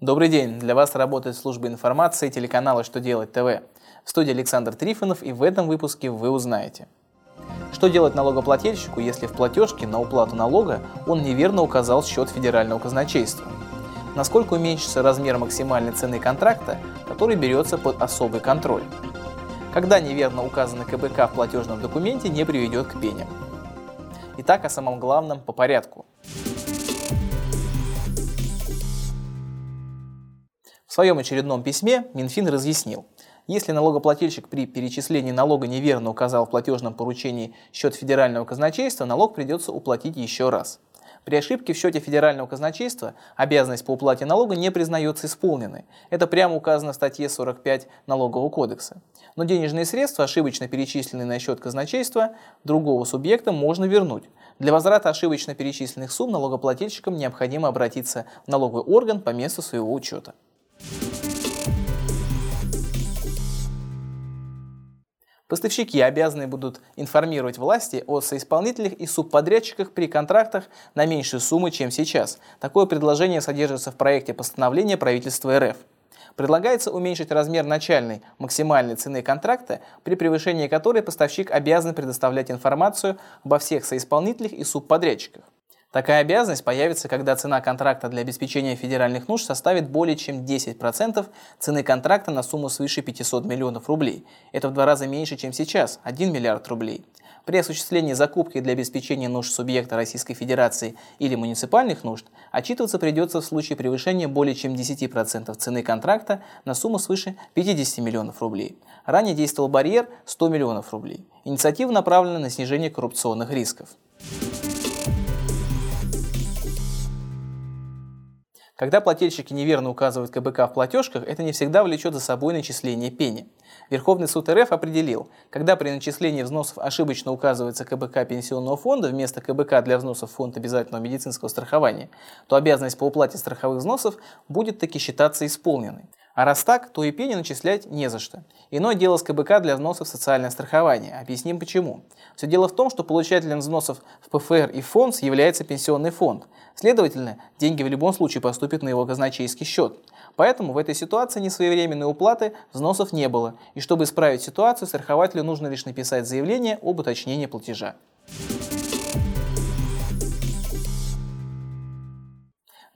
Добрый день! Для вас работает служба информации телеканала «Что делать ТВ». В студии Александр Трифонов и в этом выпуске вы узнаете. Что делать налогоплательщику, если в платежке на уплату налога он неверно указал счет федерального казначейства? Насколько уменьшится размер максимальной цены контракта, который берется под особый контроль? Когда неверно указанный КБК в платежном документе не приведет к пеням? Итак, о самом главном по порядку – своем очередном письме Минфин разъяснил, если налогоплательщик при перечислении налога неверно указал в платежном поручении счет федерального казначейства, налог придется уплатить еще раз. При ошибке в счете федерального казначейства обязанность по уплате налога не признается исполненной. Это прямо указано в статье 45 Налогового кодекса. Но денежные средства, ошибочно перечисленные на счет казначейства другого субъекта, можно вернуть. Для возврата ошибочно перечисленных сумм налогоплательщикам необходимо обратиться в налоговый орган по месту своего учета. Поставщики обязаны будут информировать власти о соисполнителях и субподрядчиках при контрактах на меньшую сумму, чем сейчас. Такое предложение содержится в проекте постановления правительства РФ. Предлагается уменьшить размер начальной максимальной цены контракта, при превышении которой поставщик обязан предоставлять информацию обо всех соисполнителях и субподрядчиках. Такая обязанность появится, когда цена контракта для обеспечения федеральных нужд составит более чем 10% цены контракта на сумму свыше 500 миллионов рублей. Это в два раза меньше, чем сейчас – 1 миллиард рублей. При осуществлении закупки для обеспечения нужд субъекта Российской Федерации или муниципальных нужд отчитываться придется в случае превышения более чем 10% цены контракта на сумму свыше 50 миллионов рублей. Ранее действовал барьер 100 миллионов рублей. Инициатива направлена на снижение коррупционных рисков. Когда плательщики неверно указывают КБК в платежках, это не всегда влечет за собой начисление пени. Верховный суд РФ определил, когда при начислении взносов ошибочно указывается КБК пенсионного фонда вместо КБК для взносов в фонд обязательного медицинского страхования, то обязанность по уплате страховых взносов будет таки считаться исполненной. А раз так, то и пени начислять не за что. Иное дело с КБК для взносов в социальное страхование. Объясним почему. Все дело в том, что получателем взносов в ПФР и фонд является пенсионный фонд. Следовательно, деньги в любом случае поступят на его казначейский счет. Поэтому в этой ситуации несвоевременной уплаты взносов не было. И чтобы исправить ситуацию, страхователю нужно лишь написать заявление об уточнении платежа.